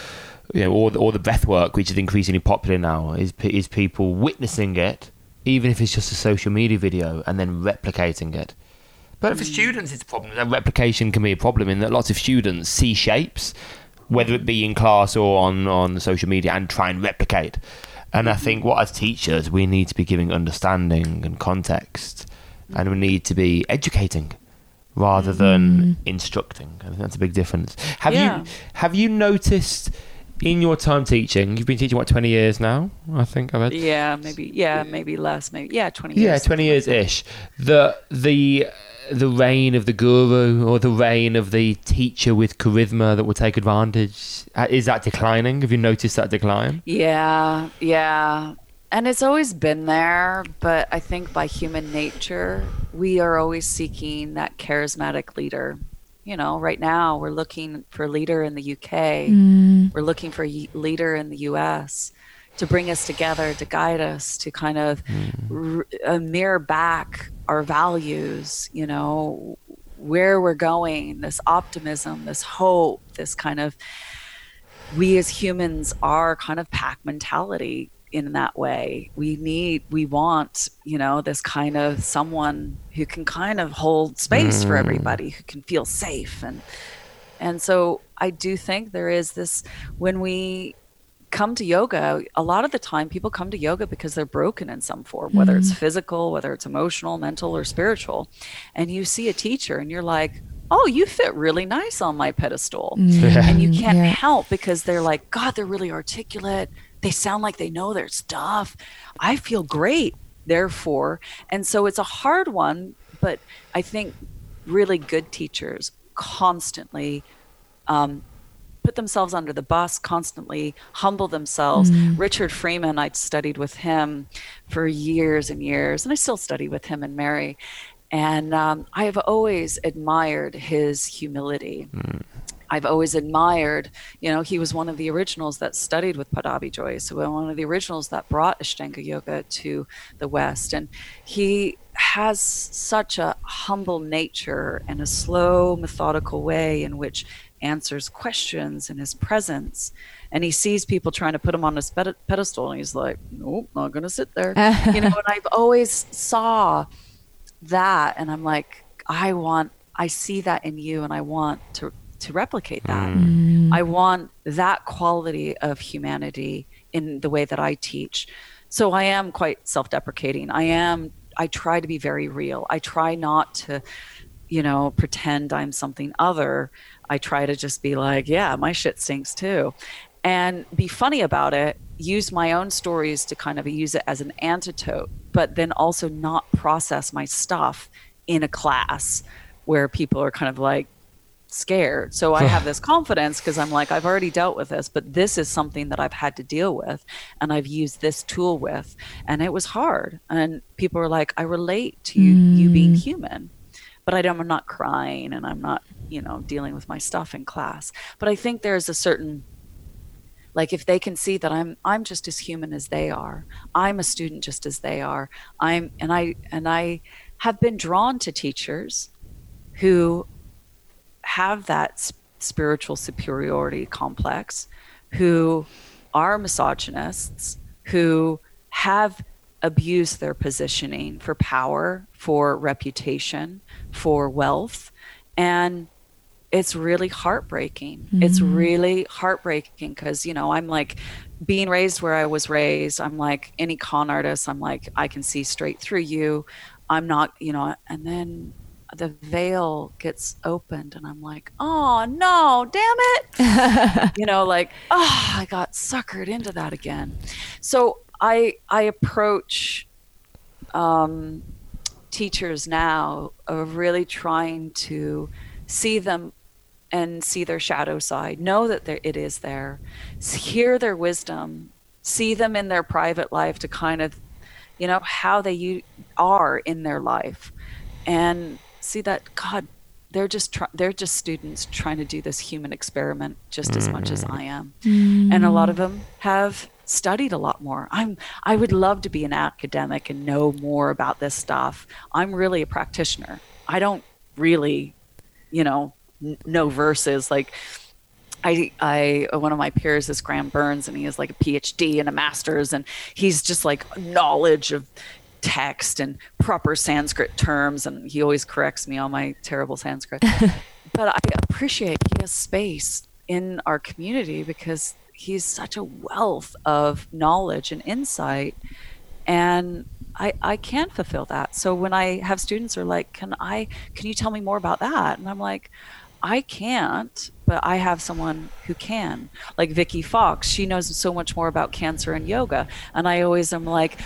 you know or the, or the breath work which is increasingly popular now is is people witnessing it even if it's just a social media video, and then replicating it. But for students, it's a problem. Replication can be a problem in that lots of students see shapes, whether it be in class or on, on social media, and try and replicate. And I think what as teachers, we need to be giving understanding and context, and we need to be educating rather than mm. instructing. I think that's a big difference. Have yeah. you have you noticed in your time teaching, you've been teaching what twenty years now? I think I've heard. Yeah, maybe. Yeah, maybe less. Maybe. Yeah, twenty. Yeah, years. twenty years ish. The the the reign of the guru or the reign of the teacher with charisma that will take advantage uh, is that declining? Have you noticed that decline? Yeah, yeah. And it's always been there, but I think by human nature, we are always seeking that charismatic leader. You know, right now we're looking for a leader in the UK. We're looking for a leader in the US to bring us together, to guide us, to kind of r- uh, mirror back our values, you know, where we're going, this optimism, this hope, this kind of we as humans are kind of pack mentality in that way. We need, we want, you know, this kind of someone who can kind of hold space for mm. everybody, who can feel safe. And, and so I do think there is this, when we come to yoga, a lot of the time people come to yoga because they're broken in some form, whether it's mm. physical, whether it's emotional, mental, or spiritual. And you see a teacher and you're like, oh, you fit really nice on my pedestal. Mm. And you can't Yeah. help because they're like, God, they're really articulate. They sound like they know their stuff. I feel great, therefore. And so it's a hard one, but I think really good teachers constantly um, put themselves under the bus constantly, humble themselves. Richard Freeman, I'd studied with him for years and years, and I still study with him and Mary. And um, I have always admired his humility. I've always admired, you know, he was one of the originals that studied with Pattabhi Jois. So one of the originals that brought Ashtanga Yoga to the West. And he has such a humble nature and a slow, methodical way in which answers questions in his presence. And he sees people trying to put him on his ped- pedestal, and he's like, "Nope, not gonna sit there." you know. And I've always saw that, and I'm like, I want, I see that in you, and I want to to replicate that. Hmm. Mm. I want that quality of humanity in the way that I teach. So I am quite self-deprecating. I am. I try to be very real. I try not to, you know, pretend I'm something other. I try to just be like, yeah, my shit stinks too. And be funny about it, use my own stories to kind of use it as an antidote, but then also not process my stuff in a class where people are kind of like scared. So I have this confidence because I'm like, I've already dealt with this, but this is something that I've had to deal with and I've used this tool with. And it was hard. And people were like, I relate to you, you being mm. human but I don't, I'm not crying and I'm not, you know, dealing with my stuff in class. But I think there's a certain like if they can see that I'm I'm just as human as they are. I'm a student just as they are. I'm and I and I have been drawn to teachers who have that spiritual superiority complex, who are misogynists, who have abused their positioning for power, for reputation, for wealth. And it's really heartbreaking. It's mm-hmm. really heartbreaking because, you know, I'm like being raised where I was raised. I'm like any con artist, I'm like, I can see straight through you. I'm not, you know, and then the veil gets opened and I'm like, oh no, damn it. you know, like, oh, I got suckered into that again. So I I approach um, teachers now of really trying to see them and see their shadow side, know that there, it is there, hear their wisdom, see them in their private life to kind of, you know, how they are in their life, and see that God, they're just try- they're just students trying to do this human experiment just as much as I am, mm-hmm. and a lot of them have studied a lot more. I'm I would love to be an academic and know more about this stuff. I'm really a practitioner. I don't really, you know, n- know verses like I, I, one of my peers is Graham Burns, and he has like a PhD and a master's, and he's just like knowledge of text and proper Sanskrit terms, and he always corrects me on my terrible Sanskrit. but I appreciate he has space in our community because he's such a wealth of knowledge and insight, and I, I can't fulfill that. So when I have students are like, "Can I? Can you tell me more about that?" and I'm like, I can't, but I have someone who can. Like Vicky Fox, she knows so much more about cancer and yoga. And I always am like,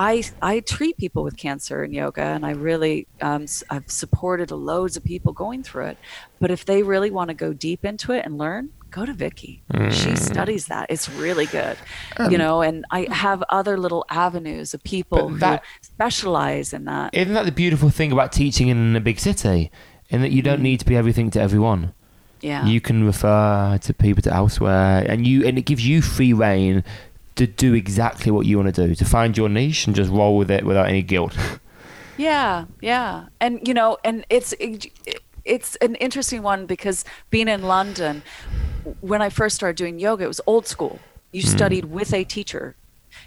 I, I treat people with cancer and yoga, and I really um, I've supported loads of people going through it. But if they really want to go deep into it and learn, go to Vicky. She mm. studies that. It's really good, you um, know. And I have other little avenues of people that- who specialize in that. Isn't that the beautiful thing about teaching in a big city? In that you don't mm-hmm. need to be everything to everyone. yeah. You can refer to people to elsewhere, and you and it gives you free reign to do exactly what you want to do, to find your niche and just roll with it without any guilt. Yeah, yeah, and you know, and it's it's an interesting one because being in London, when I first started doing yoga, it was old school. You mm. studied with a teacher,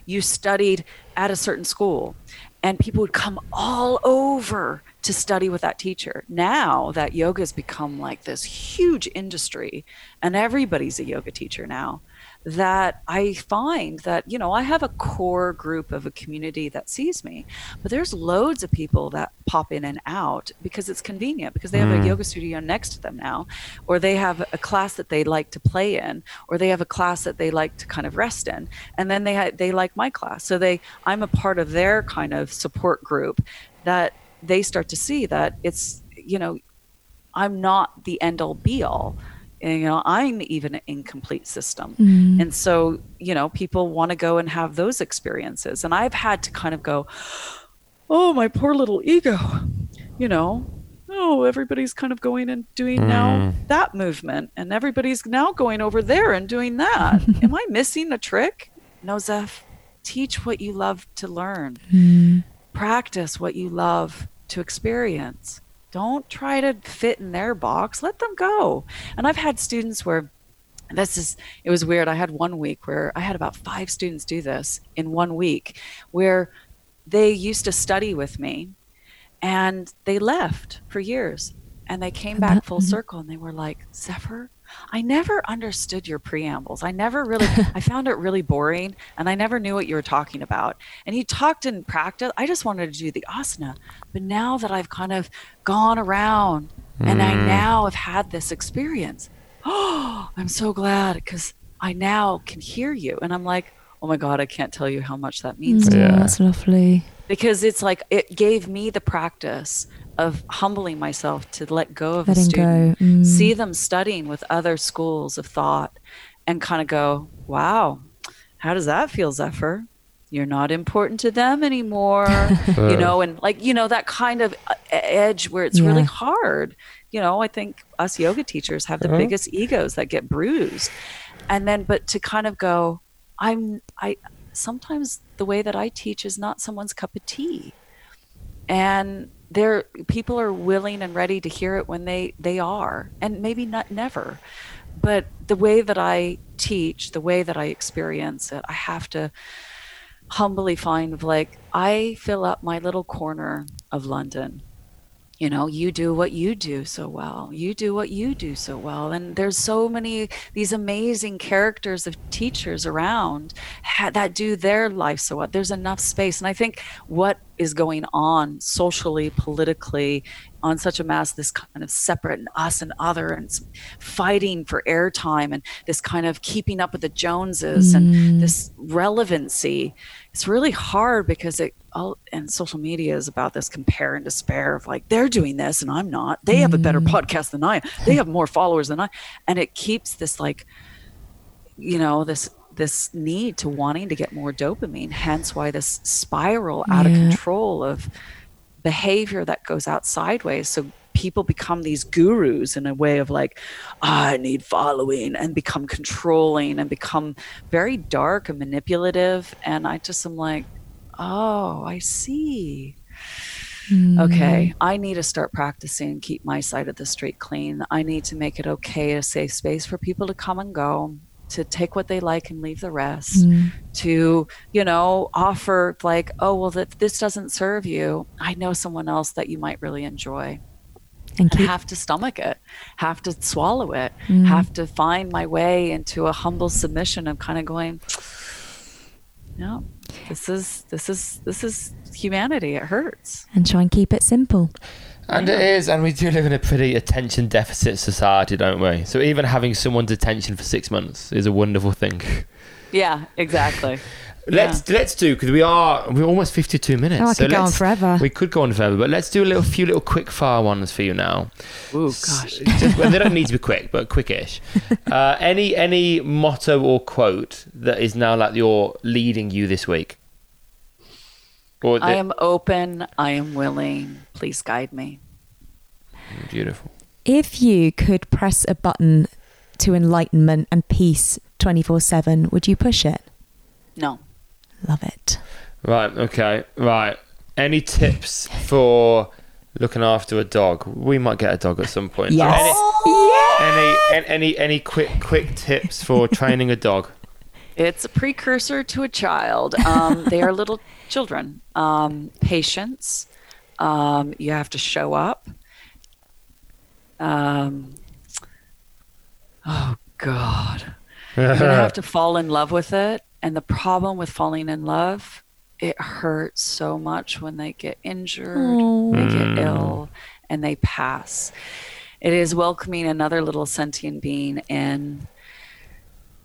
you studied at a certain school, and people would come all over to study with that teacher. Now that yoga has become like this huge industry, and everybody's a yoga teacher now that I find that, you know, I have a core group of a community that sees me, but there's loads of people that pop in and out because it's convenient, because they have a hmm. yoga studio next to them now, or they have a class that they like to play in, or they have a class that they like to kind of rest in. And then they, ha- they like my class. So they, I'm a part of their kind of support group that they start to see that it's, you know, I'm not the end all be all. And, you know, I'm even an incomplete system. Mm. And so, you know, people want to go and have those experiences. And I've had to kind of go, oh, my poor little ego, you know, oh, everybody's kind of going and doing now mm. that movement. And everybody's now going over there and doing that. Am I missing a trick? No, Zeph, teach what you love to learn mm. practice what you love to experience. Don't try to fit in their box. Let them go. And I've had students where this is it was weird. I had one week where I had about 5 students do this in one week where they used to study with me and they left for years and they came back full mhm. circle and they were like, "Zephyr, I never understood your preambles. I never really, I found it really boring and I never knew what you were talking about. And you talked in practice. I just wanted to do the asana. But now that I've kind of gone around and I now have had this experience, oh, I'm so glad because I now can hear you. And I'm like, oh my God, I can't tell you how much that means to me Oh, That's lovely. because it's like it gave me the practice of humbling myself to let go of Letting a student, go, mm. see them studying with other schools of thought, and kind of go, "Wow, how does that feel, Zephyr? You're not important to them anymore." you know, and like you know that kind of uh, edge where it's really hard. You know, I think us yoga teachers have the biggest egos that get bruised, and then but to kind of go, I'm I sometimes the way that I teach is not someone's cup of tea. And there people are willing and ready to hear it when they they are and maybe not never. But the way that i teach the way that i experience it i have to humbly find of like i fill up my little corner of london. You know you do what you do so well. You do what you do so well. And there's so many these amazing characters of teachers around ha- that do their life so well. There's enough space. And i think what is going on socially politically on such a mass this kind of separate and us and other and fighting for airtime and this kind of keeping up with the joneses and mm. this relevancy it's really hard because it all and social media is about this compare and despair of like they're doing this and I'm not. They have a better mm. podcast than I. They have more followers than I. And it keeps this like you know, this this need to wanting to get more dopamine, hence why this spiral out of control of behavior that goes out sideways. So people become these gurus in a way of like, ah, I need following and become controlling and become very dark and manipulative. And I just am like, oh, I see. Okay, mm. I need to start practicing and keep my side of the street clean. I need to make it okay, a safe space for people to come and go, to take what they like and leave the rest, mm. to, you know, offer like, oh, well, if this doesn't serve you, I know someone else that you might really enjoy And and have to stomach it, have to swallow it, mm. have to find my way into a humble submission of kind of going, no, this is this is this is humanity. It hurts. and try and keep it simple. And it is, and we do live in a pretty attention deficit society, don't we? So even having someone's attention for six months is a wonderful thing. Yeah, exactly. Let's let's do because we are we're almost fifty two minutes. Oh, I so could go on forever. We could go on forever, but let's do a little few little quick fire ones for you now. Ooh, S- gosh. Just, well, they don't need to be quick, but quickish. Uh, any any motto or quote that is now like you're leading you this week? Or I am open. I am willing. Please guide me. beautiful. If you could press a button to enlightenment and peace 24 7, would you push it? No. Love it. Right. Okay. Right. Any tips for looking after a dog? We might get a dog at some point. Yes. Any, any any any quick quick tips for training a dog? It's a precursor to a child. Um, they are little children. Um, patience. Um, you have to show up. Um, oh God, you're gonna have to fall in love with it. And the problem with falling in love, it hurts so much when they get injured, they get mm. ill, and they pass. It is welcoming another little sentient being in.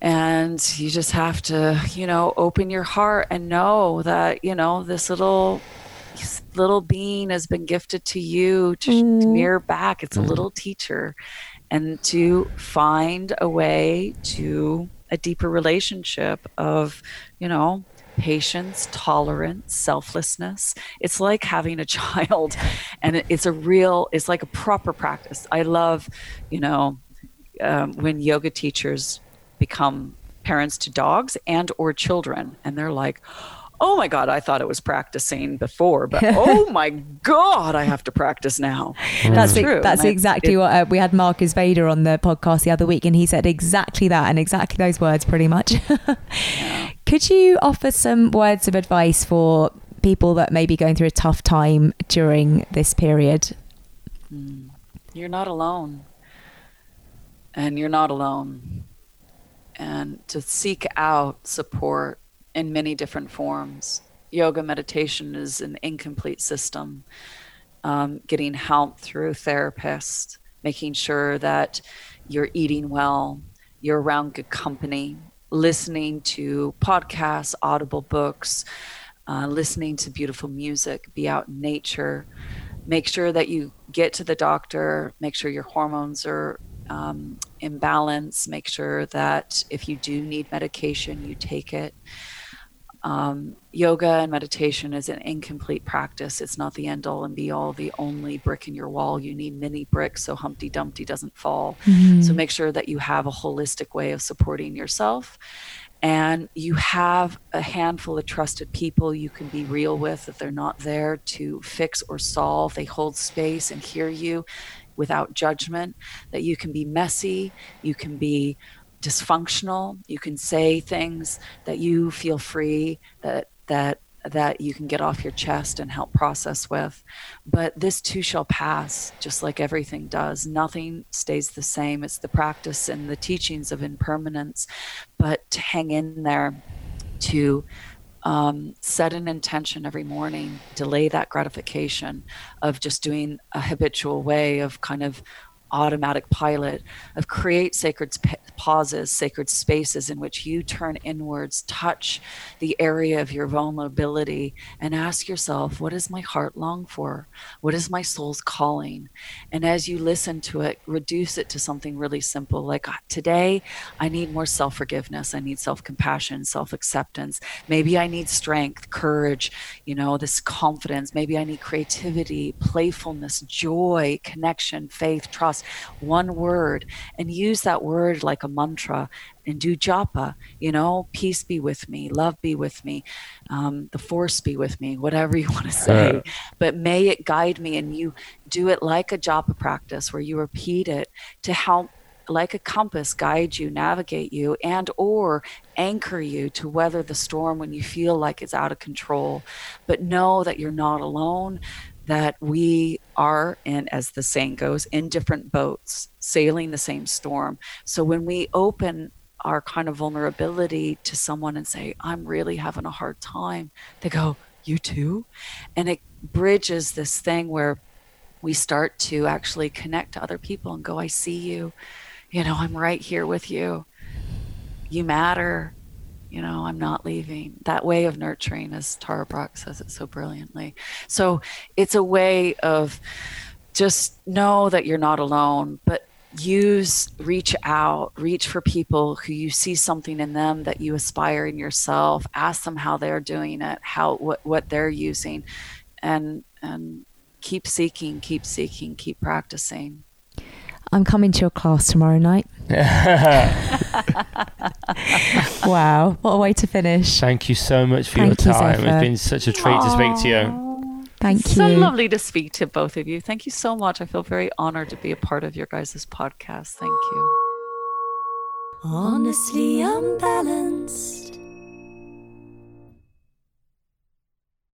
And you just have to you know open your heart and know that you know this little little being has been gifted to you to, to mm. mirror back. It's a mm. little teacher. And to find a way to a deeper relationship of you know patience tolerance selflessness. It's like having a child and it's a real it's like a proper practice. I love you know um, when yoga teachers become parents to dogs and or children and they're like oh my god i thought it was practicing before but oh my god i have to practice now That's true. that's And I- exactly it- what uh, we had Marcus Veda on the podcast the other week, and he said exactly that and exactly those words, pretty much. Could you offer some words of advice for people that may be going through a tough time during this period? you're not alone and you're not alone and to seek out support in many different forms. Yoga meditation is an incomplete system. Um, getting help through therapists making sure that you're eating well you're around good company listening to podcasts audible books uh, listening to beautiful music be out in nature. Make sure that you get to the doctor make sure your hormones are um, in balance make sure that if you do need medication you take it um, yoga and meditation is an incomplete practice. It's not the end all and be all. The only brick in your wall you need many bricks so humpty dumpty doesn't fall. So make sure that you have a holistic way of supporting yourself. And you have a handful of trusted people you can be real with if they're not there to fix or solve. They hold space and hear you without judgment that you can be messy you can be dysfunctional. You can say things that you feel free that that that you can get off your chest and help process with. But this too shall pass just like everything does. Nothing stays the same. It's the practice and the teachings of impermanence. But to hang in there to um, set an intention every morning, delay that gratification of just doing a habitual way of kind of automatic pilot, of create sacred pauses, sacred spaces in which you turn inwards, touch the area of your vulnerability, and ask yourself, what does my heart long for? What is my soul's calling? And as you listen to it, reduce it to something really simple like "Ah, today, I need more self forgiveness. I need self compassion, self acceptance. Maybe I need strength, courage, you know, this confidence. Maybe I need creativity, playfulness, joy, connection, faith, trust. One word, and use that word like a mantra and do japa, you know, peace be with me, love be with me, um, the force be with me, whatever you want to say. but may it guide me, and you do it like a japa practice where you repeat it to help like a compass guide you navigate you and or anchor you to weather the storm when you feel like it's out of control. But know that you're not alone that we are in as the saying goes in different boats sailing the same storm so when we open our kind of vulnerability to someone and say i'm really having a hard time they go you too and it bridges this thing where we start to actually connect to other people and go, I see you. You know, I'm right here with you. You matter. You know, I'm not leaving. That way of nurturing, as Tara Brach says it so brilliantly. So it's a way of just know that you're not alone, but use reach out reach for people who you see something in them that you aspire in yourself ask them how they're doing it how what what they're using and and keep seeking keep seeking keep practicing I'm coming to your class tomorrow night. wow, what a way to finish. Thank you so much for Thank your you, time. Zephyr. It's been such a treat to speak to you. Aw. Thank so you. So lovely to speak to both of you thank you so much i feel very honored to be a part of your guys' podcast thank you Honestly unbalanced.